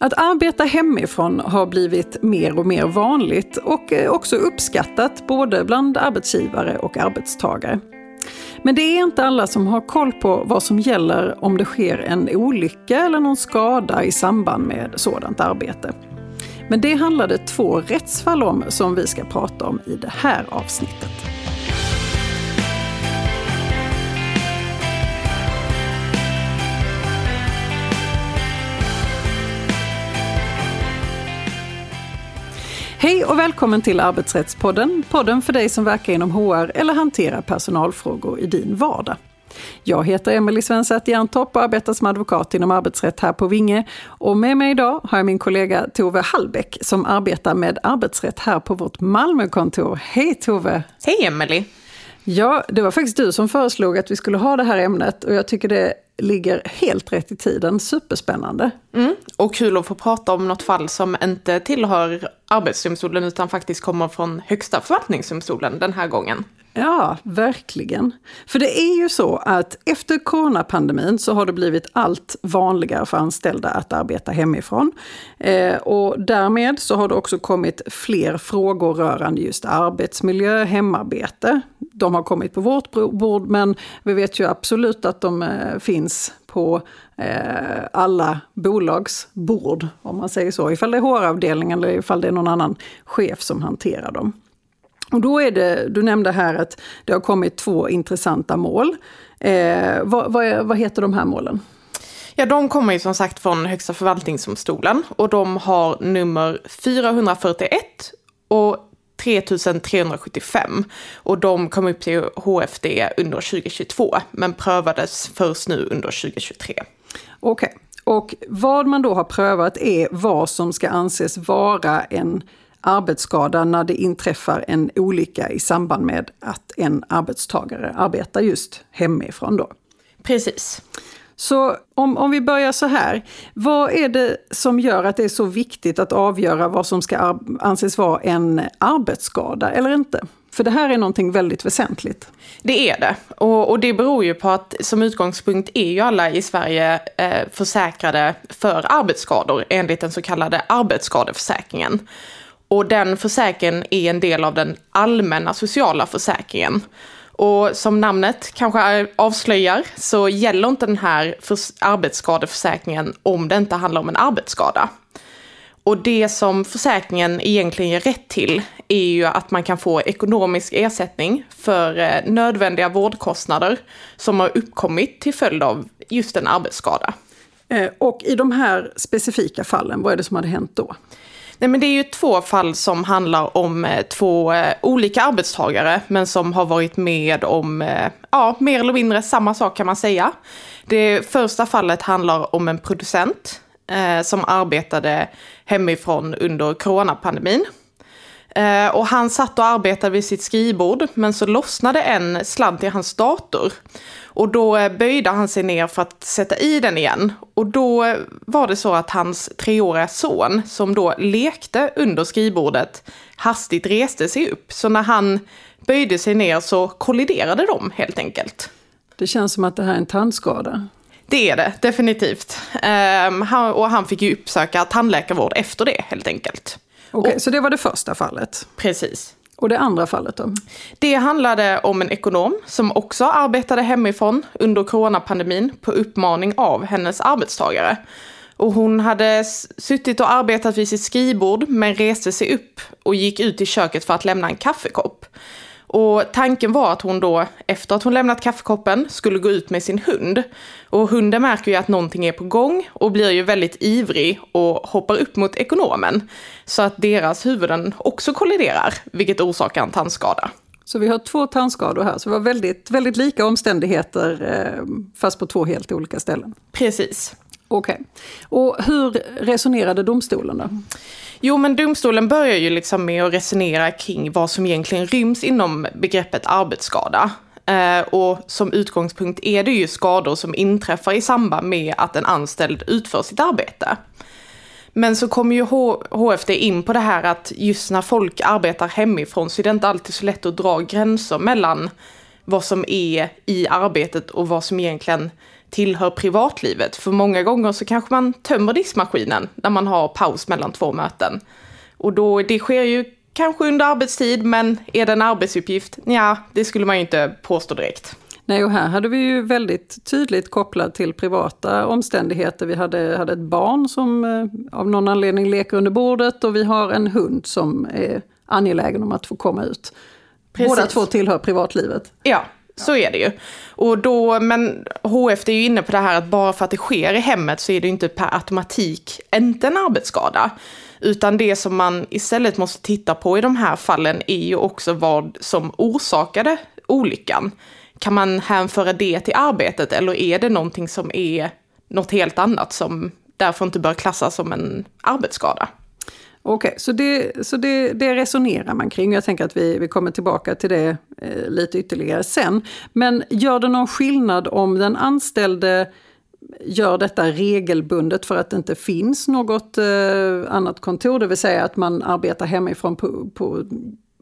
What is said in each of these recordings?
Att arbeta hemifrån har blivit mer och mer vanligt och eh, också uppskattat både bland arbetsgivare och arbetstagare. Men det är inte alla som har koll på vad som gäller om det sker en olycka eller någon skada i samband med sådant arbete. Men det handlade två rättsfall om som vi ska prata om i det här avsnittet. Hej och välkommen till Arbetsrättspodden, podden för dig som verkar inom HR eller hanterar personalfrågor i din vardag. Jag heter Emelie Svensäth Jerntorp och arbetar som advokat inom arbetsrätt här på Vinge. Och med mig idag har jag min kollega Tove Hallbäck som arbetar med arbetsrätt här på vårt Malmökontor. Hej Tove! Hej Emelie! Ja, det var faktiskt du som föreslog att vi skulle ha det här ämnet och jag tycker det ligger helt rätt i tiden. Superspännande. Mm, och kul att få prata om något fall som inte tillhör Arbetsdomstolen utan faktiskt kommer från Högsta förvaltningsdomstolen den här gången. Ja, verkligen. För det är ju så att efter coronapandemin så har det blivit allt vanligare för anställda att arbeta hemifrån. Eh, och därmed så har det också kommit fler frågor rörande just arbetsmiljö, hemarbete. De har kommit på vårt bord men vi vet ju absolut att de eh, finns på eh, alla bolags bord, om man säger så. Ifall det är HR-avdelningen eller ifall det är någon annan chef som hanterar dem. Och då är det, du nämnde här att det har kommit två intressanta mål. Eh, vad, vad, vad heter de här målen? Ja, de kommer ju som sagt från Högsta förvaltningsdomstolen och de har nummer 441 och 3375 och de kom upp till HFD under 2022 men prövades först nu under 2023. Okej, okay. och vad man då har prövat är vad som ska anses vara en arbetsskada när det inträffar en olycka i samband med att en arbetstagare arbetar just hemifrån. Då. Precis. Så om, om vi börjar så här, vad är det som gör att det är så viktigt att avgöra vad som ska anses vara en arbetsskada eller inte? För det här är någonting väldigt väsentligt. Det är det. Och, och, det beror ju på att som utgångspunkt är ju alla i Sverige eh, försäkrade för arbetsskador enligt den så kallade arbetsskadeförsäkringen. Och den försäkringen är en del av den allmänna sociala försäkringen. Och som namnet kanske avslöjar så gäller inte den här arbetsskadeförsäkringen om det inte handlar om en arbetsskada. Och det som försäkringen egentligen ger rätt till är ju att man kan få ekonomisk ersättning för eh, nödvändiga vårdkostnader som har uppkommit till följd av just en arbetsskada. Eh, och i de här specifika fallen, vad är det som hade hänt då? Nej, men det är ju två fall som handlar om eh, två eh, olika arbetstagare, men som har varit med om, eh, ja, mer eller mindre samma sak kan man säga. Det första fallet handlar om en producent eh, som arbetade hemifrån under coronapandemin. Eh, och han satt och arbetade vid sitt skrivbord, men så lossnade en sladd till hans dator. Och då eh, böjde han sig ner för att sätta i den igen. Och då eh, var det så att hans treåriga son, som då lekte under skrivbordet, hastigt reste sig upp. Så när han böjde sig ner så kolliderade de helt enkelt. Det känns som att det här är en tandskada. Det är det, definitivt. Han, och han fick ju uppsöka tandläkarvård efter det helt enkelt. Okej, okay, så det var det första fallet? Precis. Och det andra fallet då? Det handlade om en ekonom som också arbetade hemifrån under coronapandemin på uppmaning av hennes arbetstagare. Och hon hade suttit och arbetat vid sitt skrivbord men reste sig upp och gick ut i köket för att lämna en kaffekopp. Och tanken var att hon då, efter att hon lämnat kaffekoppen, skulle gå ut med sin hund. Och hunden märker ju att någonting är på gång och blir ju väldigt ivrig och hoppar upp mot ekonomen. Så att deras huvuden också kolliderar, vilket orsakar en tandskada. Så vi har två tandskador här, så det var väldigt, väldigt lika omständigheter eh, fast på två helt olika ställen. Precis. Okej. Okay. Och hur resonerade domstolen då? Jo, men domstolen börjar ju liksom med att resonera kring vad som egentligen ryms inom begreppet arbetsskada. Eh, och som utgångspunkt är det ju skador som inträffar i samband med att en anställd utför sitt arbete. Men så kommer ju HFD in på det här att just när folk arbetar hemifrån så är det inte alltid så lätt att dra gränser mellan vad som är i arbetet och vad som egentligen tillhör privatlivet. För många gånger så kanske man tömmer diskmaskinen när man har paus mellan två möten. Och då, det sker ju kanske under arbetstid, men är det en arbetsuppgift? Ja, det skulle man ju inte påstå direkt. Nej, och här hade vi ju väldigt tydligt kopplat till privata omständigheter. Vi hade, hade ett barn som eh, av någon anledning leker under bordet och vi har en hund som är angelägen om att få komma ut. Precis. Båda två tillhör privatlivet. Ja, så är det ju. Och då, men HF är ju inne på det här att bara för att det sker i hemmet så är det inte per automatik inte en arbetsskada. Utan det som man istället måste titta på i de här fallen är ju också vad som orsakade olyckan. Kan man hänföra det till arbetet eller är det någonting som är något helt annat som därför inte bör klassas som en arbetsskada? Okej, okay, så, det, så det, det, resonerar man kring. Jag tänker att vi, vi kommer tillbaka till det eh, lite ytterligare sen. Men gör det någon skillnad om den anställde gör detta regelbundet för att det inte finns något eh, annat kontor, det vill säga att man arbetar hemifrån på, på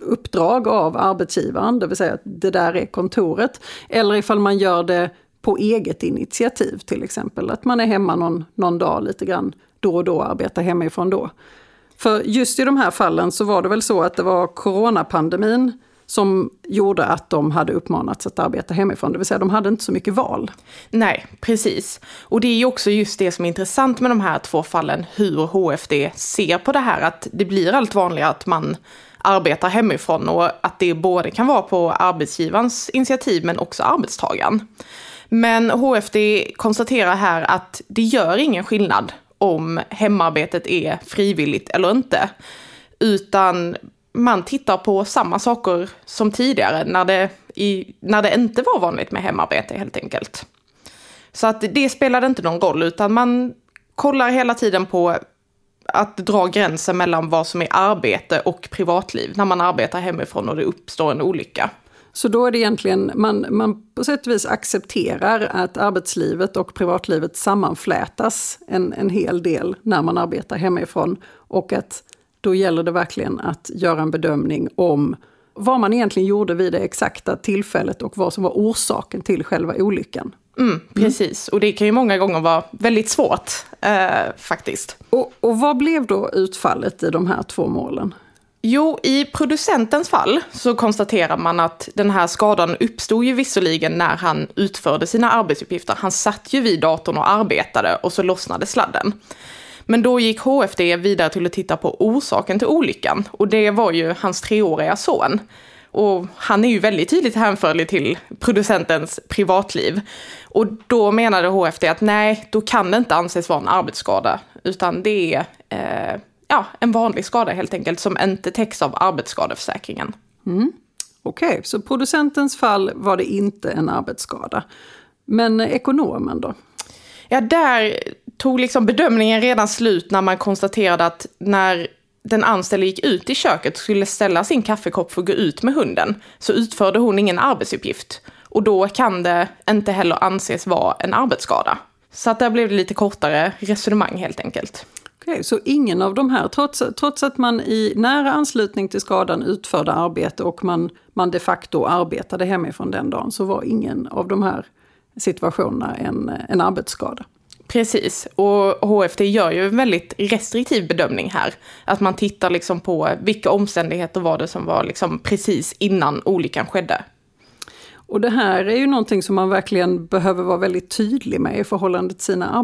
uppdrag av arbetsgivaren, det vill säga att det där är kontoret. Eller ifall man gör det på eget initiativ till exempel, att man är hemma någon, någon dag lite grann då och då, arbetar hemifrån då. För just i de här fallen så var det väl så att det var coronapandemin som gjorde att de hade uppmanats att arbeta hemifrån, det vill säga de hade inte så mycket val. Nej, precis. Och det är ju också just det som är intressant med de här två fallen, hur HFD ser på det här, att det blir allt vanligare att man arbetar hemifrån och att det både kan vara på arbetsgivarens initiativ men också arbetstagaren. Men HFD konstaterar här att det gör ingen skillnad om hemarbetet är frivilligt eller inte. Utan man tittar på samma saker som tidigare när det, i, när det inte var vanligt med hemarbete helt enkelt. Så att det spelade inte någon roll utan man kollar hela tiden på att dra gränsen mellan vad som är arbete och privatliv när man arbetar hemifrån och det uppstår en olycka. Så då är det egentligen, man, man på sätt och vis accepterar att arbetslivet och privatlivet sammanflätas en, en hel del när man arbetar hemifrån. Och att då gäller det verkligen att göra en bedömning om vad man egentligen gjorde vid det exakta tillfället och vad som var orsaken till själva olyckan. Mm, precis, och det kan ju många gånger vara väldigt svårt eh, faktiskt. Och, och vad blev då utfallet i de här två målen? Jo, i producentens fall så konstaterar man att den här skadan uppstod ju visserligen när han utförde sina arbetsuppgifter. Han satt ju vid datorn och arbetade och så lossnade sladden. Men då gick HFD vidare till att titta på orsaken till olyckan och det var ju hans treåriga son. Och han är ju väldigt tydligt hänförlig till producentens privatliv. Och då menade HFD att nej, då kan det inte anses vara en arbetsskada, utan det är eh, ja, en vanlig skada helt enkelt som inte täcks av arbetsskadeförsäkringen. Mm. Okej, okay, så producentens fall var det inte en arbetsskada. Men ekonomen då? Ja, där tog liksom bedömningen redan slut när man konstaterade att när den anställde gick ut i köket och skulle ställa sin kaffekopp för att gå ut med hunden så utförde hon ingen arbetsuppgift. Och då kan det inte heller anses vara en arbetsskada. Så att där blev det lite kortare resonemang helt enkelt. Okej, så ingen av de här, trots, trots att man i nära anslutning till skadan utförde arbete och man, man de facto arbetade hemifrån den dagen, så var ingen av de här situationerna en, en arbetsskada? Precis, och HFT gör ju en väldigt restriktiv bedömning här. Att man tittar liksom på vilka omständigheter var det som var liksom precis innan olyckan skedde. Och det här är ju någonting som man verkligen behöver vara väldigt tydlig med i förhållande till sina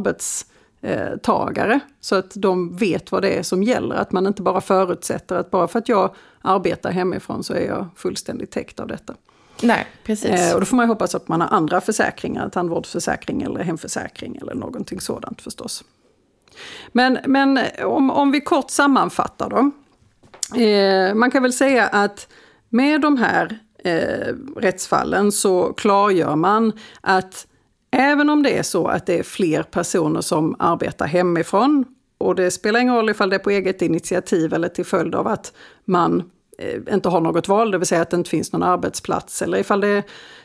arbetstagare. Så att de vet vad det är som gäller, att man inte bara förutsätter att bara för att jag arbetar hemifrån så är jag fullständigt täckt av detta. Nej, precis. Eh, och då får man hoppas att man har andra försäkringar, tandvårdsförsäkring eller hemförsäkring eller någonting sådant förstås. Men, men om, om vi kort sammanfattar då. Eh, man kan väl säga att med de här eh, rättsfallen så klargör man att även om det är så att det är fler personer som arbetar hemifrån och det spelar ingen roll ifall det är på eget initiativ eller till följd av att man eh, inte har något val, det vill säga att det inte finns någon arbetsplats, eller ifall det är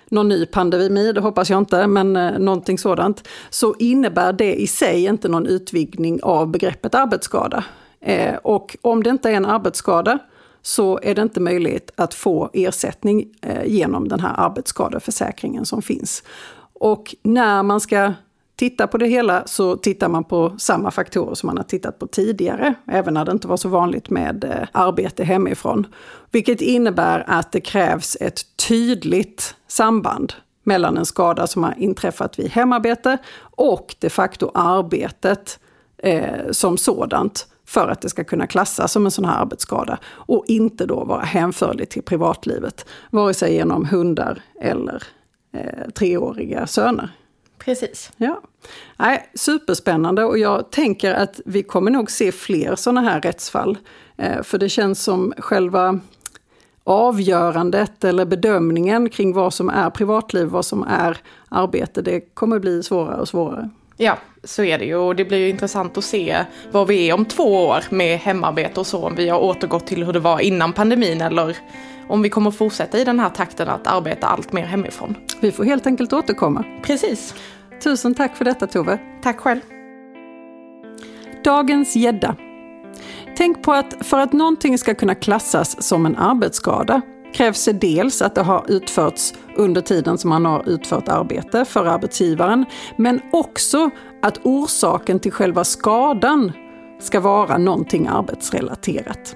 någon ny pandemi, det hoppas jag inte, men eh, någonting sådant, så innebär det i sig inte någon utvidgning av begreppet arbetsskada. Eh, och om det inte är en arbetsskada så är det inte möjligt att få ersättning eh, genom den här arbetsskadeförsäkringen som finns. Och när man ska titta på det hela så tittar man på samma faktorer som man har tittat på tidigare, även när det inte var så vanligt med eh, arbete hemifrån. Vilket innebär att det krävs ett tydligt samband mellan en skada som har inträffat vid hemarbete och de facto arbetet eh, som sådant för att det ska kunna klassas som en sån här arbetsskada och inte då vara hänförlig till privatlivet, vare sig genom hundar eller eh, treåriga söner. Precis. Ja. Nej, superspännande och jag tänker att vi kommer nog se fler sådana här rättsfall. Eh, för det känns som själva avgörandet eller bedömningen kring vad som är privatliv, vad som är arbete, det kommer bli svårare och svårare. Ja, så är det ju och det blir ju intressant att se var vi är om två år med hemarbete och så, om vi har återgått till hur det var innan pandemin eller om vi kommer fortsätta i den här takten att arbeta allt mer hemifrån. Vi får helt enkelt återkomma. Precis. Tusen tack för detta Tove. Tack själv. Dagens gädda. Tänk på att för att någonting ska kunna klassas som en arbetsskada krävs det dels att det har utförts under tiden som man har utfört arbete för arbetsgivaren, men också att orsaken till själva skadan ska vara någonting arbetsrelaterat.